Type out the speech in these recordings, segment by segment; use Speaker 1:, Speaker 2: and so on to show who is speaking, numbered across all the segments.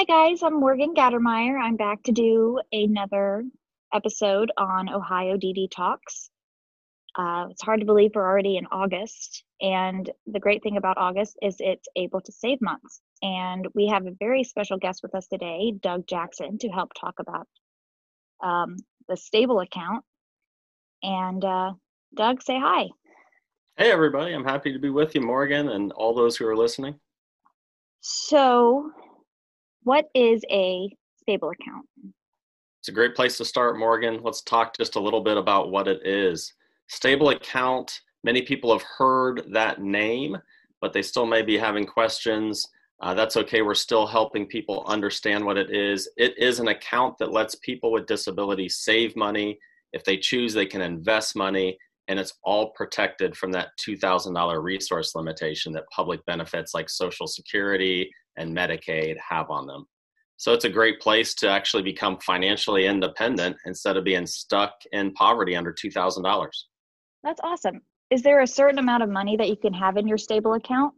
Speaker 1: Hi, guys. I'm Morgan Gattermeyer. I'm back to do another episode on Ohio DD Talks. Uh, it's hard to believe we're already in August. And the great thing about August is it's able to save months. And we have a very special guest with us today, Doug Jackson, to help talk about um, the stable account. And uh, Doug, say hi.
Speaker 2: Hey, everybody. I'm happy to be with you, Morgan, and all those who are listening.
Speaker 1: So, what is a stable account?
Speaker 2: It's a great place to start, Morgan. Let's talk just a little bit about what it is. Stable account, many people have heard that name, but they still may be having questions. Uh, that's okay. We're still helping people understand what it is. It is an account that lets people with disabilities save money. If they choose, they can invest money, and it's all protected from that $2,000 resource limitation that public benefits like Social Security and Medicaid have on them. So it's a great place to actually become financially independent instead of being stuck in poverty under $2,000.
Speaker 1: That's awesome. Is there a certain amount of money that you can have in your stable account?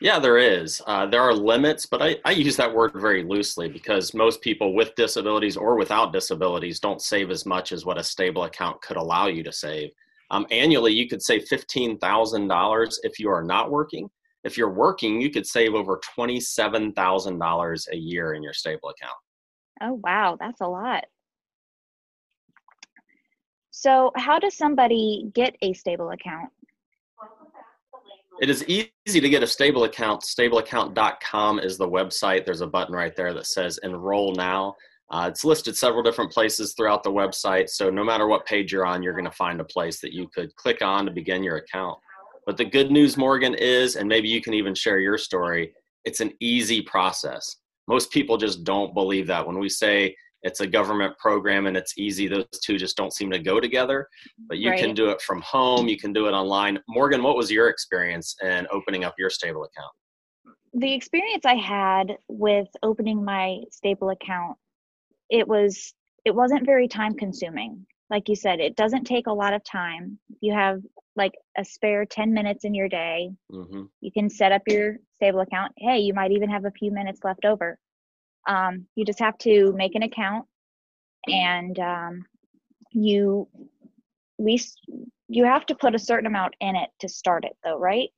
Speaker 2: Yeah, there is. Uh, there are limits, but I, I use that word very loosely because most people with disabilities or without disabilities don't save as much as what a stable account could allow you to save. Um, annually, you could save $15,000 if you are not working. If you're working, you could save over $27,000 a year in your stable account.
Speaker 1: Oh, wow. That's a lot. So, how does somebody get a stable account?
Speaker 2: It is easy to get a stable account. Stableaccount.com is the website. There's a button right there that says enroll now. Uh, it's listed several different places throughout the website. So no matter what page you're on, you're going to find a place that you could click on to begin your account. But the good news, Morgan, is, and maybe you can even share your story, it's an easy process. Most people just don't believe that. When we say it's a government program and it's easy those two just don't seem to go together but you right. can do it from home you can do it online morgan what was your experience in opening up your stable account
Speaker 1: the experience i had with opening my stable account it was it wasn't very time consuming like you said it doesn't take a lot of time you have like a spare 10 minutes in your day mm-hmm. you can set up your stable account. Hey you might even have a few minutes left over. Um, you just have to make an account and um, you we you have to put a certain amount in it to start it though right?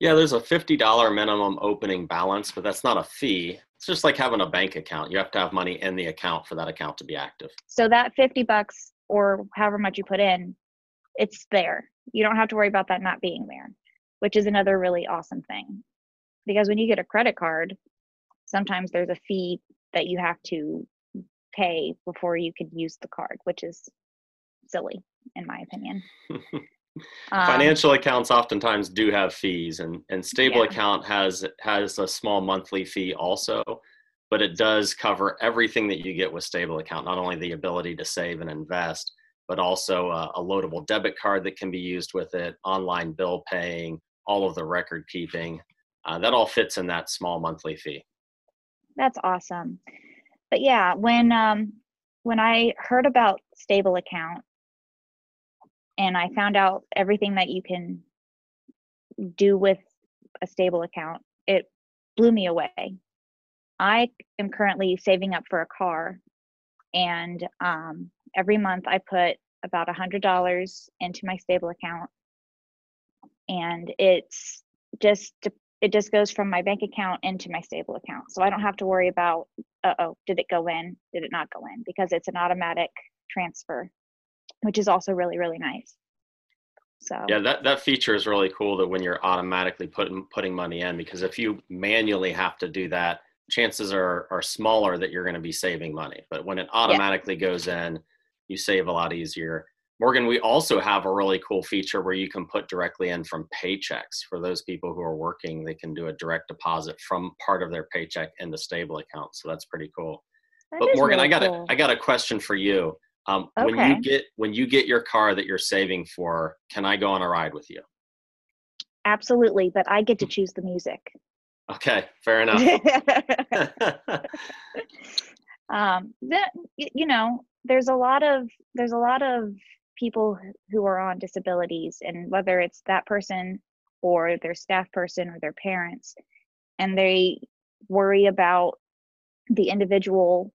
Speaker 2: Yeah there's a $50 minimum opening balance but that's not a fee. It's just like having a bank account. You have to have money in the account for that account to be active.
Speaker 1: So that 50 bucks or however much you put in it's there you don't have to worry about that not being there which is another really awesome thing because when you get a credit card sometimes there's a fee that you have to pay before you could use the card, which is silly in my opinion.
Speaker 2: um, Financial accounts oftentimes do have fees, and and stable yeah. account has has a small monthly fee also, but it does cover everything that you get with stable account. Not only the ability to save and invest, but also a, a loadable debit card that can be used with it, online bill paying, all of the record keeping. Uh, that all fits in that small monthly fee
Speaker 1: that's awesome. But yeah, when um when I heard about stable account and I found out everything that you can do with a stable account, it blew me away. I am currently saving up for a car and um, every month I put about a hundred dollars into my stable account and it's just it just goes from my bank account into my stable account. So I don't have to worry about, uh oh, did it go in? Did it not go in? Because it's an automatic transfer, which is also really, really nice. So
Speaker 2: yeah, that, that feature is really cool that when you're automatically putting putting money in, because if you manually have to do that, chances are are smaller that you're going to be saving money. But when it automatically yeah. goes in, you save a lot easier. Morgan, we also have a really cool feature where you can put directly in from paychecks. For those people who are working, they can do a direct deposit from part of their paycheck into the stable account. So that's pretty cool. That but Morgan, really I got cool. a I got a question for you. Um, okay. When you get when you get your car that you're saving for, can I go on a ride with you?
Speaker 1: Absolutely, but I get to choose the music.
Speaker 2: Okay, fair enough.
Speaker 1: um, that you know, there's a lot of there's a lot of people who are on disabilities and whether it's that person or their staff person or their parents and they worry about the individual,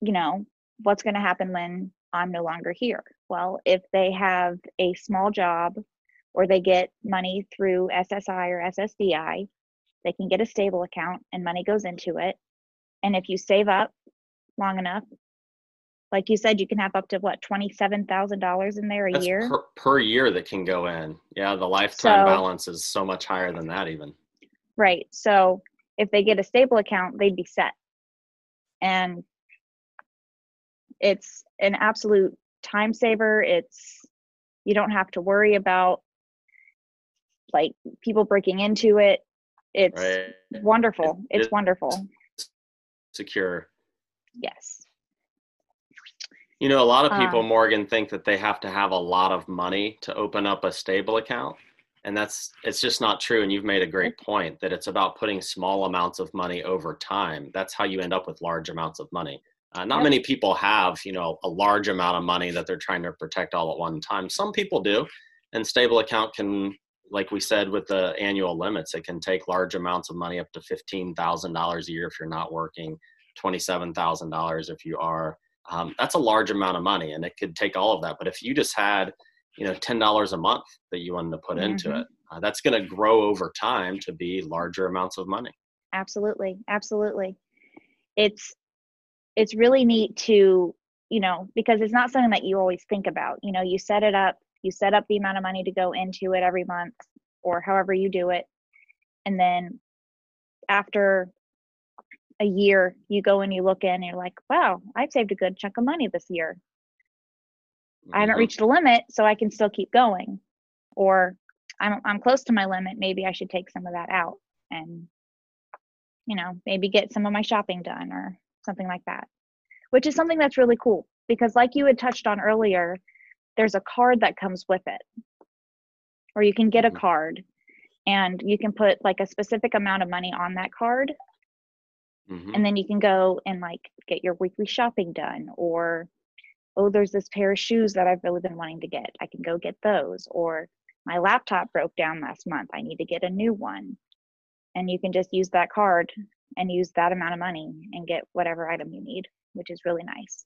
Speaker 1: you know, what's going to happen when I'm no longer here? Well, if they have a small job or they get money through SSI or SSDI, they can get a stable account and money goes into it. And if you save up long enough, like you said, you can have up to what twenty-seven thousand dollars in there a
Speaker 2: That's
Speaker 1: year.
Speaker 2: per, per year that can go in. Yeah, the lifetime
Speaker 1: So-
Speaker 2: balance is so much higher than that even.
Speaker 1: Right. So if they get a stable account, they'd be set. And it's an absolute time saver. It's you don't have to worry about like people breaking into it. It's
Speaker 2: Right.
Speaker 1: wonderful.
Speaker 2: It-
Speaker 1: It's wonderful.
Speaker 2: Secure.
Speaker 1: Yes.
Speaker 2: You know, a lot of people,
Speaker 1: Um,
Speaker 2: Morgan, think that they have to have a lot of money to open up a stable account. And that's, it's just not true. And you've made a great point that it's about putting small amounts of money over time. That's how you end up with large amounts of money. Uh, not
Speaker 1: Yep.
Speaker 2: many people have, you know, a large amount of money that they're trying to protect all at one time. Some people do. And stable account can, like we said with the annual limits, it can take large amounts of money up to $15,000 a year if you're not working, $27,000 if you are um, that's a large amount of money and it could take all of that. But if you just had you know $10 a month that you wanted to put into
Speaker 1: Mhm.
Speaker 2: it uh, that's going to grow over time to be larger amounts of money.
Speaker 1: Absolutely absolutely. It's it's really neat to you know because it's not something that you always think about. You know you set it up you set up the amount of money to go into it every month or however you do it and then after a year you go and you look in and you're like wow i've saved a good chunk of money this year i haven't
Speaker 2: Mhm.
Speaker 1: reached a limit so i can still keep going or i'm i'm close to my limit maybe i should take some of that out and you know maybe get some of my shopping done or something like that which is something that's really cool because like you had touched on earlier there's a card that comes with it or you can get a
Speaker 2: Mhm.
Speaker 1: card and you can put like a specific amount of money on that card
Speaker 2: Mhm.
Speaker 1: and then you can go and like get your weekly shopping done or oh there's this pair of shoes that i've really been wanting to get. I can go get those. Or my laptop broke down last month. I need to get a new one. And you can just use that card and use that amount of money and get whatever item you need which is really nice.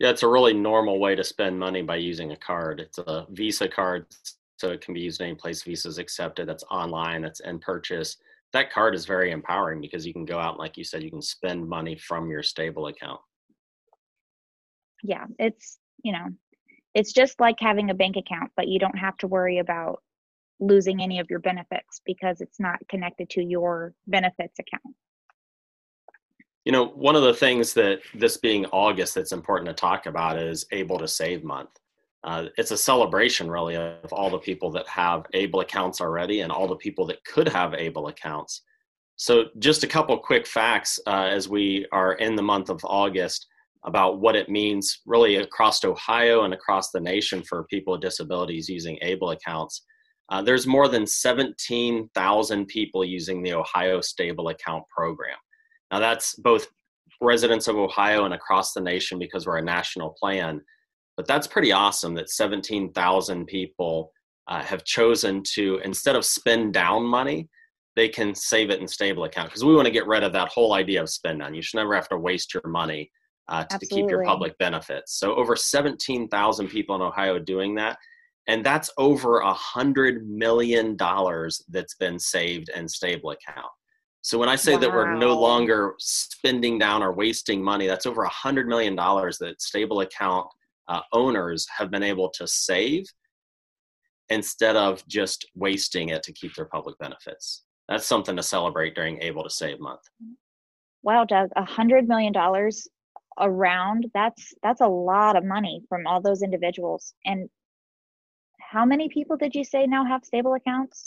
Speaker 2: Yeah it's a really normal way to spend money by using a card. It's a visa card so it can be used any place visas accepted that's online that's in purchase that card is very empowering because you can go out and like you said you can spend money from your stable account
Speaker 1: yeah it's you know it's just like having a bank account but you don't have to worry about losing any of your benefits because it's not connected to your benefits account
Speaker 2: You know, one of the things that this being August that's important to talk about is Able to Save Month. Uh, it's a celebration, really, of all the people that have Able accounts already and all the people that could have Able accounts. So, just a couple quick facts uh, as we are in the month of August about what it means, really, across Ohio and across the nation for people with disabilities using Able accounts. Uh, there's more than 17,000 people using the Ohio Stable Account Program. Now, that's both residents of Ohio and across the nation because we're a national plan. But that's pretty awesome that 17,000 people uh, have chosen to, instead of spend down money, they can save it in stable account because we want to get rid of that whole idea of spend down. You should never have to waste your money uh, to, to keep your public benefits. So over 17,000 people in Ohio doing that. And that's over a hundred million dollars that's been saved in stable account. So when I say that we're no longer spending down or wasting money, that's over a hundred million dollars that stable account uh, owners have been able to save instead of just wasting it to keep their public benefits. That's something to celebrate during Able to Save Month.
Speaker 1: wow doug a hundred million dollars around that's that's a lot of money from all those individuals and how many people did you say now have stable accounts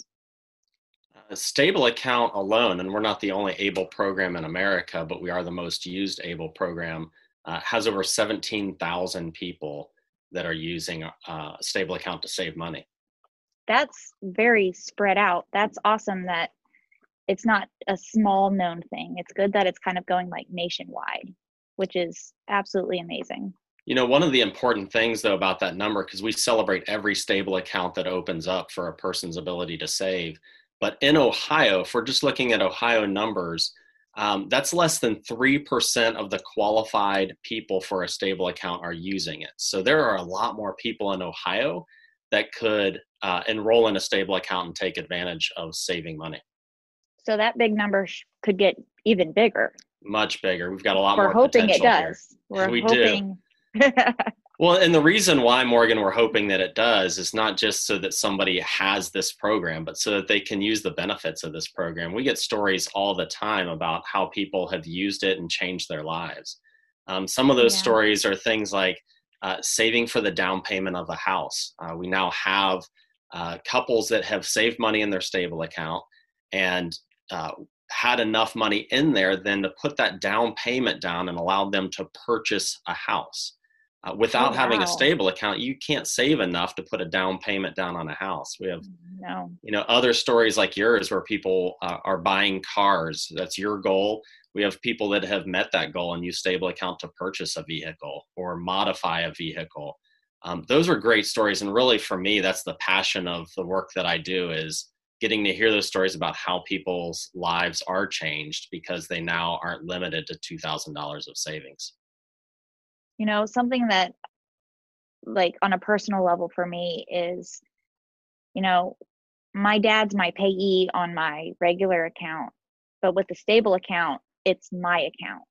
Speaker 2: A stable account alone, and we're not the only ABLE program in America, but we are the most used ABLE program, uh, has over 17,000 people that are using uh, a stable account to save money.
Speaker 1: that's very spread out that's awesome that it's not a small known thing it's good that it's kind of going like nationwide which is absolutely amazing
Speaker 2: You know, one of the important things though about that number, because we celebrate every stable account that opens up for a person's ability to save. But in Ohio, if we're just looking at Ohio numbers, um, that's less than 3% of the qualified people for a stable account are using it. So there are a lot more people in Ohio that could uh, enroll in a stable account and take advantage of saving money.
Speaker 1: So that big number sh- could get even bigger.
Speaker 2: Much bigger. We've got a lot more.
Speaker 1: We're hoping it
Speaker 2: potential here.
Speaker 1: does. We're
Speaker 2: We do. Well, and the reason why, Morgan, we're hoping that it does is not just so that somebody has this program, but so that they can use the benefits of this program. We get stories all the time about how people have used it and changed their lives. Um, some of those
Speaker 1: Yeah.
Speaker 2: stories are things like uh, saving for the down payment of a house. Uh, we now have uh, couples that have saved money in their stable account and uh, had enough money in there then to put that down payment down and allow them to purchase a house. Uh, without
Speaker 1: Oh,
Speaker 2: having
Speaker 1: wow.
Speaker 2: a stable account, you can't save enough to put a down payment down on a house. We have,
Speaker 1: no.
Speaker 2: you know, other stories like yours where people uh, are buying cars. That's your goal. We have people that have met that goal and use stable account to purchase a vehicle or modify a vehicle. Um, those are great stories, and really for me, that's the passion of the work that I do is getting to hear those stories about how people's lives are changed because they now aren't limited to two thousand dollars of savings.
Speaker 1: You know something that like on a personal level for me is you know my dad's my payee on my regular account but with the stable account it's my account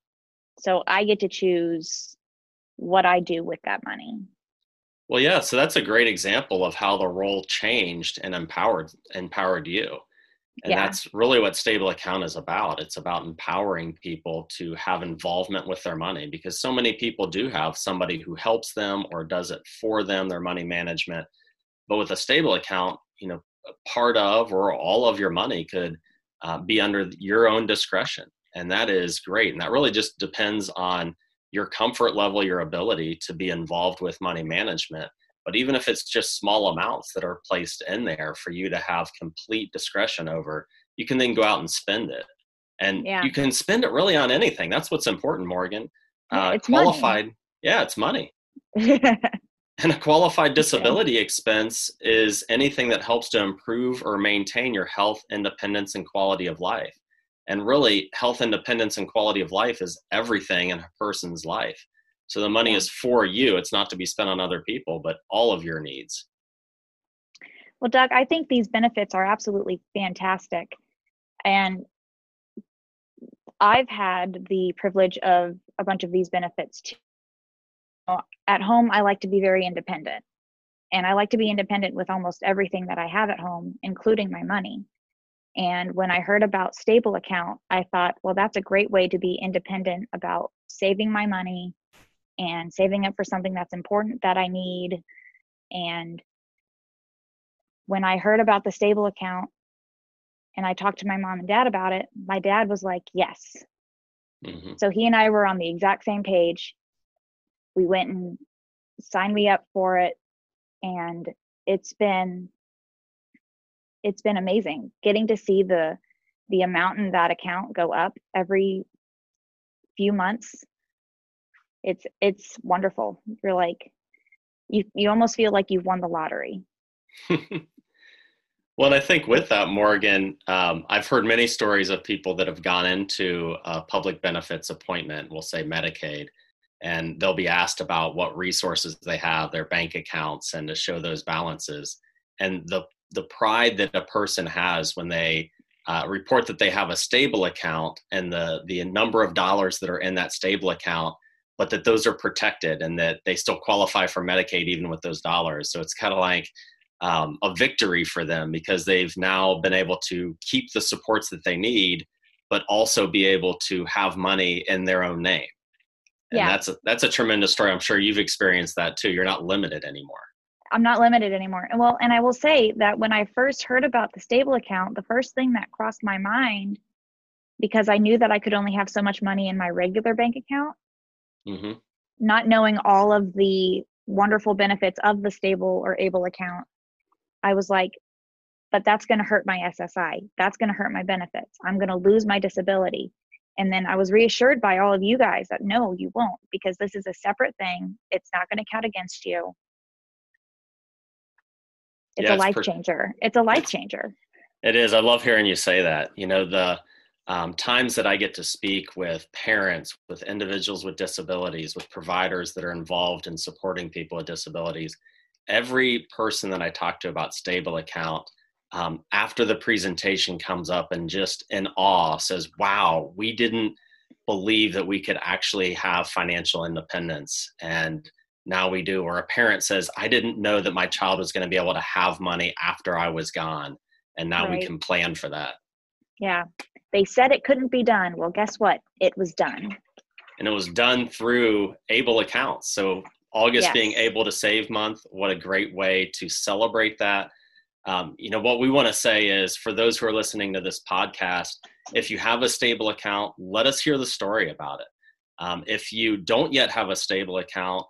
Speaker 1: so i get to choose what i do with that money
Speaker 2: Well, yeah, so that's a great example of how the role changed and empowered empowered you. And
Speaker 1: Yeah.
Speaker 2: that's really what stable account is about. It's about empowering people to have involvement with their money because so many people do have somebody who helps them or does it for them, their money management. But with a stable account, you know, part of or all of your money could uh, be under your own discretion. And that is great. And that really just depends on your comfort level, your ability to be involved with money management. But even if it's just small amounts that are placed in there for you to have complete discretion over, you can then go out and spend it. And
Speaker 1: Yeah.
Speaker 2: you can spend it really on anything. That's what's important, Morgan. Uh,
Speaker 1: it's money.
Speaker 2: qualified, yeah, it's money. And a qualified disability expense is anything that helps to improve or maintain your health, independence, and quality of life. And really, health, independence, and quality of life is everything in a person's life. So the money is for you. It's not to be spent on other people, but all of your needs.
Speaker 1: well doug i think these benefits are absolutely fantastic and i've had the privilege of a bunch of these benefits too uh, at home i like to be very independent and i like to be independent with almost everything that i have at home including my money and when i heard about stable account i thought well that's a great way to be independent about saving my money and saving it for something that's important that i need and when i heard about the stable account and i talked to my mom and dad about it my dad was like yes
Speaker 2: hmm
Speaker 1: so he and I were on the exact same page. We went and signed me up for it and it's been it's been amazing getting to see the the amount in that account go up every few months. It's it's wonderful. You're like you you almost feel like you've won the lottery.
Speaker 2: well, I think with that, Morgan, um, I've heard many stories of people that have gone into a public benefits appointment, we'll say Medicaid, and they'll be asked about what resources they have, their bank accounts, and to show those balances. And the the pride that a person has when they uh, report that they have a stable account and the the number of dollars that are in that stable account, but that those are protected and that they still qualify for Medicaid even with those dollars. So it's kind of like um, a victory for them because they've now been able to keep the supports that they need, but also be able to have money in their own name. And
Speaker 1: Yeah.
Speaker 2: that's a, that's a tremendous story. I'm sure you've experienced that too. You're not limited anymore.
Speaker 1: I'm not limited anymore. And well, and I will say that when I first heard about the stable account, the first thing that crossed my mind, because I knew that I could only have so much money in my regular bank account,
Speaker 2: hmm
Speaker 1: not knowing all of the wonderful benefits of the stable or able account, I was like, but that's going to hurt my SSI. That's going to hurt my benefits. I'm going to lose my disability. And then I was reassured by all of you guys that no, you won't, because this is a separate thing. It's not going to count against you. It's
Speaker 2: Yeah,
Speaker 1: a life
Speaker 2: per-
Speaker 1: changer. It's a life changer.
Speaker 2: It is. I love hearing you say that. You know, the um, times that I get to speak with parents, with individuals with disabilities, with providers that are involved in supporting people with disabilities, every person that I talk to about Stable Account um, after the presentation comes up and just in awe says, Wow, we didn't believe that we could actually have financial independence. And now we do. Or a parent says, I didn't know that my child was going to be able to have money after I was gone. And now right. we can plan for that.
Speaker 1: Yeah. They said it couldn't be done. Well, guess what? It was done.
Speaker 2: And it was done through able accounts. So August yes. being able to save month, what a great way to celebrate that. Um, you know, what we want to say is for those who are listening to this podcast, if you have a stable account, let us hear the story about it. Um, if you don't yet have a stable account,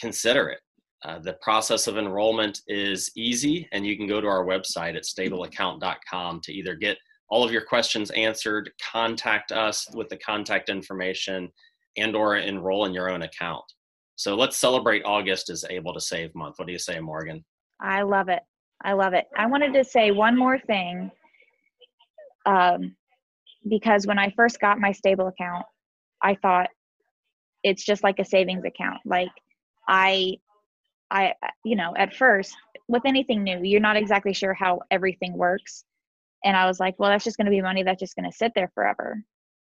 Speaker 2: consider it. Uh, the process of enrollment is easy, and you can go to our website at stableaccount.com to either get all of your questions answered, contact us with the contact information, and or enroll in your own account. So let's celebrate August as able to save month. What do you say, Morgan?
Speaker 1: I love it. I love it. I wanted to say one more thing. Um, because when I first got my stable account, I thought it's just like a savings account. Like I I you know, at first with anything new, you're not exactly sure how everything works. And I was like, well, that's just going to be money that's just going to sit there forever.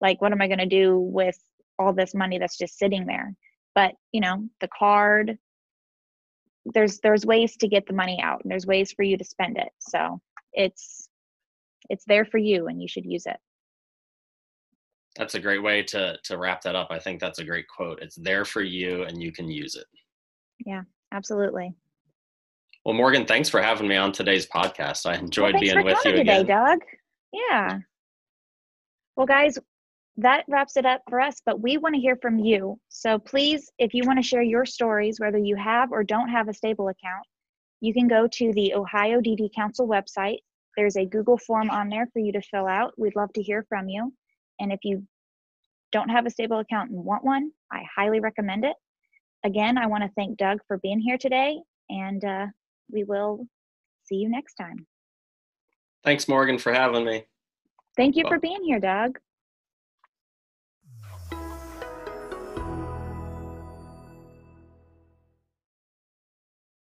Speaker 1: Like what am I going to do with all this money that's just sitting there? But, you know, the card there's there's ways to get the money out and there's ways for you to spend it. So, it's it's there for you and you should use it.
Speaker 2: That's a great way to to wrap that up. I think that's a great quote. It's there for you and you can use it.
Speaker 1: Yeah, absolutely.
Speaker 2: Well, Morgan, thanks for having me on today's podcast. I enjoyed well, being with you
Speaker 1: today,
Speaker 2: again.
Speaker 1: Doug. Yeah. Well, guys, that wraps it up for us, but we want to hear from you. So please, if you want to share your stories, whether you have or don't have a stable account, you can go to the Ohio DD Council website. There's a Google form on there for you to fill out. We'd love to hear from you. And if you don't have a stable account and want one, I highly recommend it. Again, I want to thank Doug for being here today, and uh, we will see you next time.
Speaker 2: Thanks, Morgan, for having me.
Speaker 1: Thank you for being here, Doug.